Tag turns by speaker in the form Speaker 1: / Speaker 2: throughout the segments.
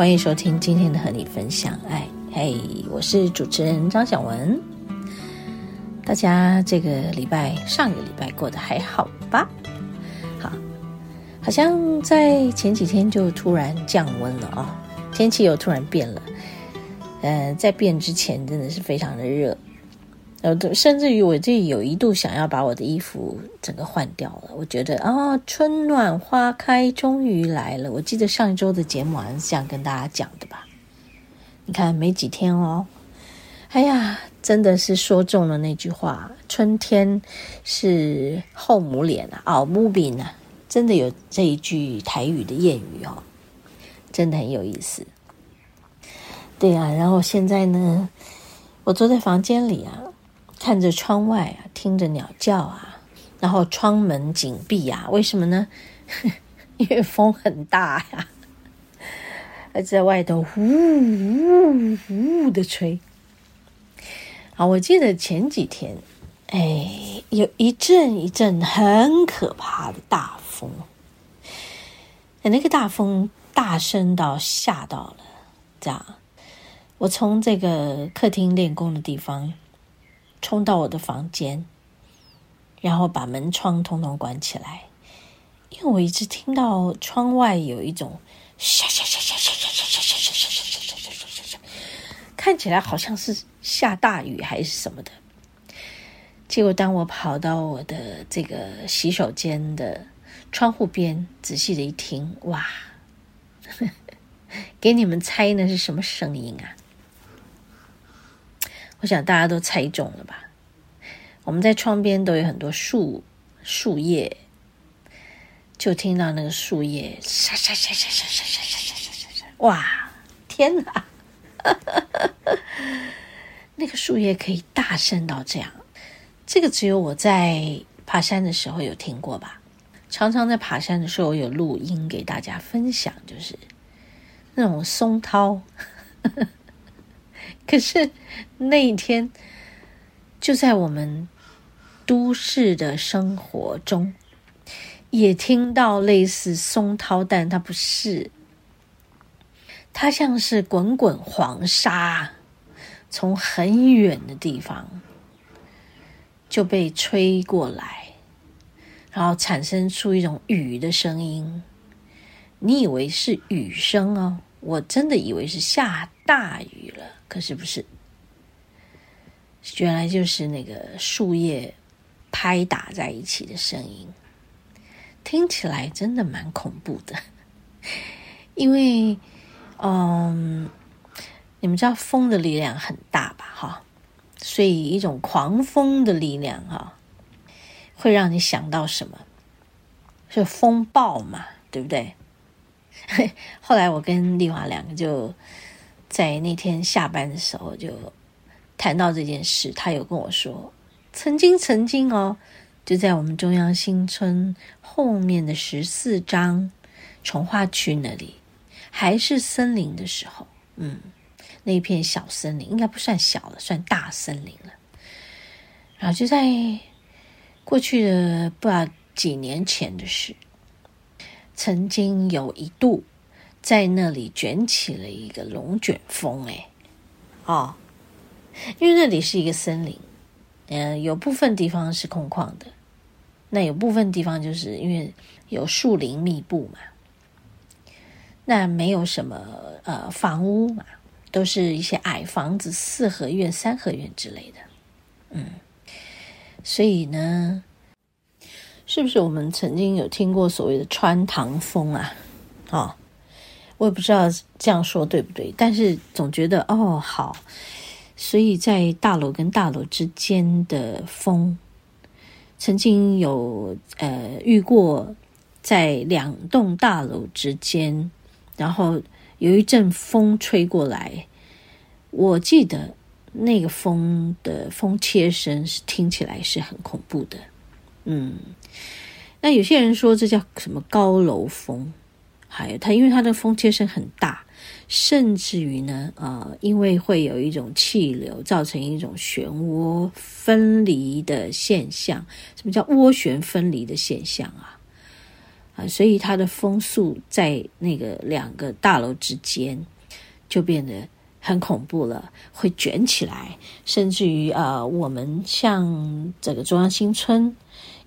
Speaker 1: 欢迎收听今天的和你分享爱，嘿，我是主持人张小文。大家这个礼拜上个礼拜过得还好吧？好，好像在前几天就突然降温了啊、哦，天气又突然变了。呃，在变之前真的是非常的热。呃，甚至于我这有一度想要把我的衣服整个换掉了。我觉得啊，春暖花开终于来了。我记得上一周的节目好像是这样跟大家讲的吧？你看没几天哦，哎呀，真的是说中了那句话：春天是后母脸啊，熬母饼啊，真的有这一句台语的谚语哦，真的很有意思。对啊，然后现在呢，我坐在房间里啊。看着窗外啊，听着鸟叫啊，然后窗门紧闭啊，为什么呢？因为风很大呀，而在外头呼呼呼的吹。啊，我记得前几天，哎，有一阵一阵很可怕的大风，那个大风大声到吓到了，这样，我从这个客厅练功的地方。冲到我的房间，然后把门窗通通关起来，因为我一直听到窗外有一种沙沙沙沙沙沙沙沙沙沙沙沙沙沙沙，看起来好像是下大雨还是什么的。结果当我跑到我的这个洗手间的窗户边，仔细的一听，哇，给你们猜那是什么声音啊？我想大家都猜中了吧？我们在窗边都有很多树树叶，就听到那个树叶沙沙沙沙沙沙沙沙沙沙沙！哇，天哪！那个树叶可以大声到这样，这个只有我在爬山的时候有听过吧？常常在爬山的时候有录音给大家分享，就是那种松涛。可是那一天，就在我们都市的生活中，也听到类似松涛，但它不是，它像是滚滚黄沙，从很远的地方就被吹过来，然后产生出一种雨的声音。你以为是雨声哦，我真的以为是下大雨了。可是不是，原来就是那个树叶拍打在一起的声音，听起来真的蛮恐怖的。因为，嗯，你们知道风的力量很大吧？哈，所以一种狂风的力量，哈，会让你想到什么？是风暴嘛？对不对？后来我跟丽华两个就。在那天下班的时候，就谈到这件事。他有跟我说，曾经曾经哦，就在我们中央新村后面的十四张从化区那里，还是森林的时候，嗯，那片小森林应该不算小了，算大森林了。然后就在过去的不知道几年前的事，曾经有一度。在那里卷起了一个龙卷风，哎，哦，因为那里是一个森林，嗯、呃，有部分地方是空旷的，那有部分地方就是因为有树林密布嘛，那没有什么呃房屋嘛，都是一些矮房子、四合院、三合院之类的。嗯，所以呢，是不是我们曾经有听过所谓的穿堂风啊？哦，我也不知道这样说对不对，但是总觉得哦好，所以在大楼跟大楼之间的风，曾经有呃遇过，在两栋大楼之间，然后有一阵风吹过来，我记得那个风的风切声是听起来是很恐怖的，嗯，那有些人说这叫什么高楼风。还有它，因为它的风切声很大，甚至于呢，呃，因为会有一种气流造成一种漩涡分离的现象。什么叫涡旋分离的现象啊？啊，所以它的风速在那个两个大楼之间就变得很恐怖了，会卷起来，甚至于呃，我们像这个中央新村，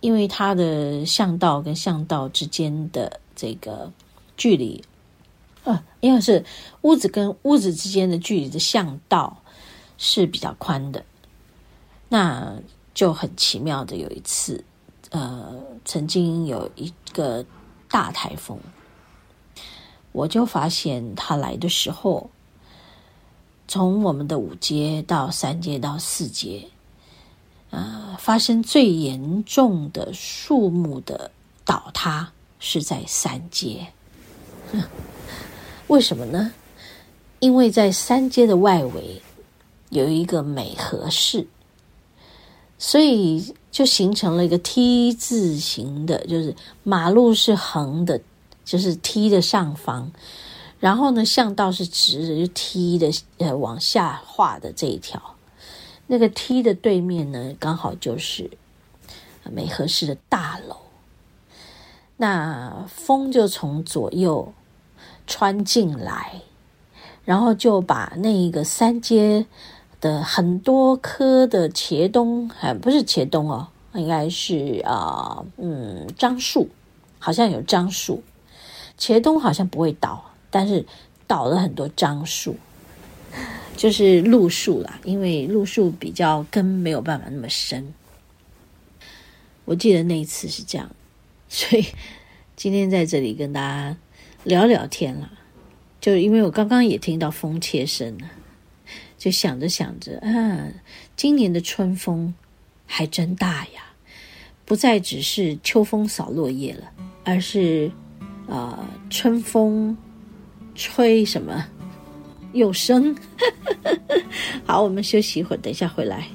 Speaker 1: 因为它的巷道跟巷道之间的这个。距离，呃，因为是屋子跟屋子之间的距离的巷道是比较宽的，那就很奇妙的有一次，呃，曾经有一个大台风，我就发现它来的时候，从我们的五街到三街到四街，呃，发生最严重的树木的倒塌是在三街。为什么呢？因为在三街的外围有一个美和市，所以就形成了一个 T 字形的，就是马路是横的，就是 T 的上方，然后呢，巷道是直的，就 T 的呃往下画的这一条，那个 T 的对面呢，刚好就是美和市的大楼，那风就从左右。穿进来，然后就把那个三街的很多棵的茄冬，还不是茄冬哦，应该是啊、呃，嗯，樟树，好像有樟树，茄冬好像不会倒，但是倒了很多樟树，就是路树啦，因为路树比较根没有办法那么深。我记得那一次是这样，所以今天在这里跟大家。聊聊天了，就因为我刚刚也听到风切声了，就想着想着啊，今年的春风还真大呀，不再只是秋风扫落叶了，而是啊、春风吹什么有声。好，我们休息一会儿，等一下回来。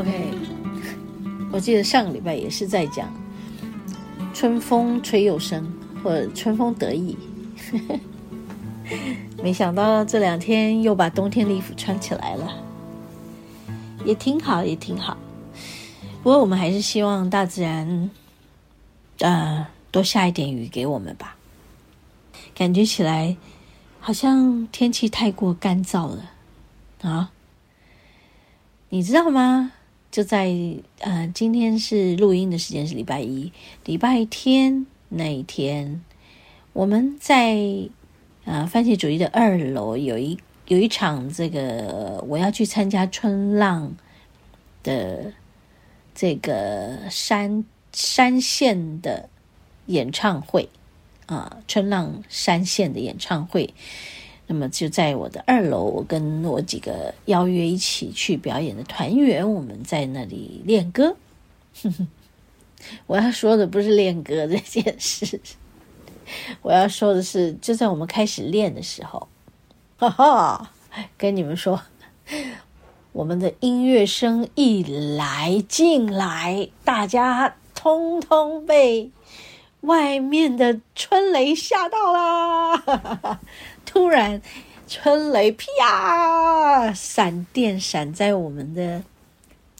Speaker 1: OK，我记得上个礼拜也是在讲春风吹又生，或春风得意。没想到这两天又把冬天的衣服穿起来了，也挺好，也挺好。不过我们还是希望大自然，呃，多下一点雨给我们吧。感觉起来好像天气太过干燥了啊，你知道吗？就在呃，今天是录音的时间是礼拜一，礼拜天那一天，我们在啊、番茄主义的二楼有一有一场这个我要去参加春浪的这个山山线的演唱会啊，春浪山线的演唱会。那么就在我的二楼，我跟我几个邀约一起去表演的团员，我们在那里练歌。我要说的不是练歌这件事，我要说的是，就在我们开始练的时候，哈哈，跟你们说，我们的音乐声一来进来，大家通通被外面的春雷吓到啦！突然，春雷啪，闪电闪在我们的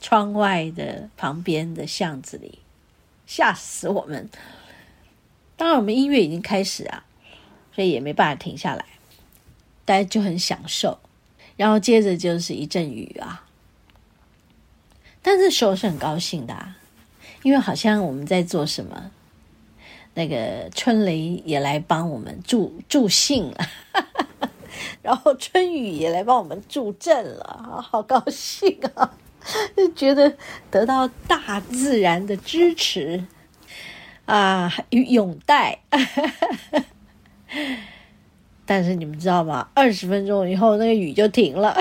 Speaker 1: 窗外的旁边的巷子里。吓死我们！当然，我们音乐已经开始啊，所以也没办法停下来，大家就很享受。然后接着就是一阵雨啊，但这时候是很高兴的啊，因为好像我们在做什么，那个春雷也来帮我们助助兴了，然后春雨也来帮我们助阵了，好高兴啊！就觉得得到大自然的支持啊与拥戴，但是你们知道吗？二十分钟以后，那个雨就停了，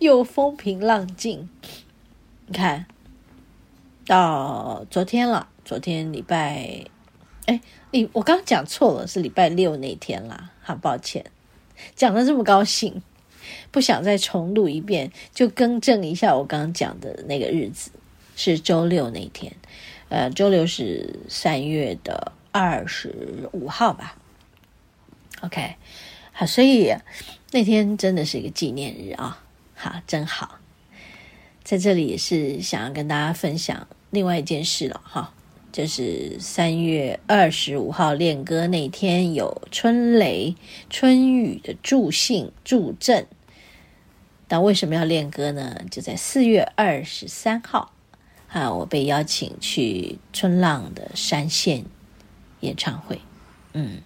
Speaker 1: 又风平浪静。你看到昨天了，昨天礼拜，哎，你我刚讲错了，是礼拜六那天啦，好抱歉，讲的这么高兴。不想再重录一遍，就更正一下我刚刚讲的那个日子，是周六那天，呃，周六是三月的二十五号吧。OK，好，所以那天真的是一个纪念日啊，好，真好。在这里也是想要跟大家分享另外一件事了哈，就是三月二十五号练歌那天有春雷、春雨的助兴助阵。但为什么要练歌呢？就在四月二十三号，啊，我被邀请去春浪的山线演唱会。嗯，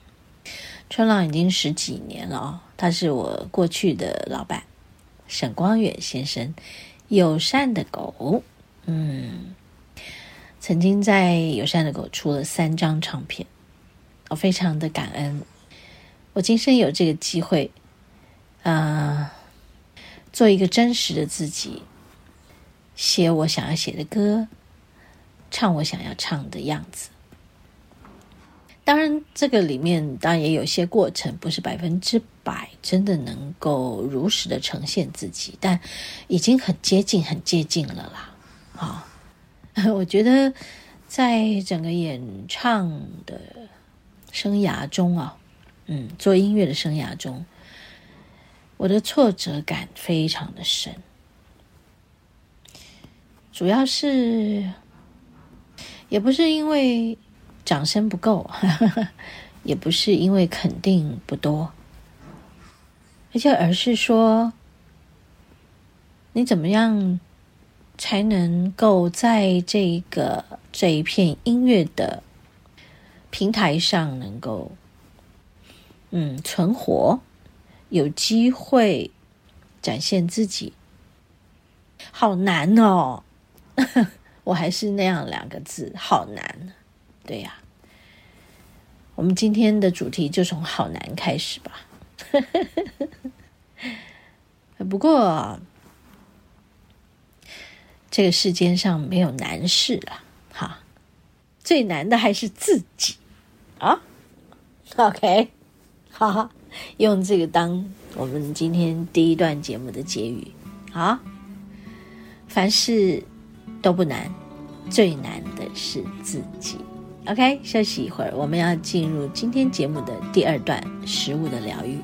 Speaker 1: 春浪已经十几年了哦，他是我过去的老板沈光远先生，友善的狗。嗯，曾经在友善的狗出了三张唱片，我非常的感恩，我今生有这个机会，啊、做一个真实的自己，写我想要写的歌，唱我想要唱的样子。当然，这个里面当然也有些过程，不是百分之百真的能够如实的呈现自己，但已经很接近，很接近了啦。啊、我觉得在整个演唱的生涯中啊，嗯，做音乐的生涯中。我的挫折感非常的深，主要是也不是因为掌声不够，也不是因为肯定不多，而且而是说，你怎么样才能够在这个这一片音乐的平台上能够嗯存活？有机会展现自己，好难哦！我还是那样两个字，好难。对呀，我们今天的主题就从“好难”开始吧。不过，这个世间上没有难事啊！哈，最难的还是自己啊。OK，好好。用这个当我们今天第一段节目的结语，啊，凡事都不难，最难的是自己。OK，休息一会儿，我们要进入今天节目的第二段，食物的疗愈。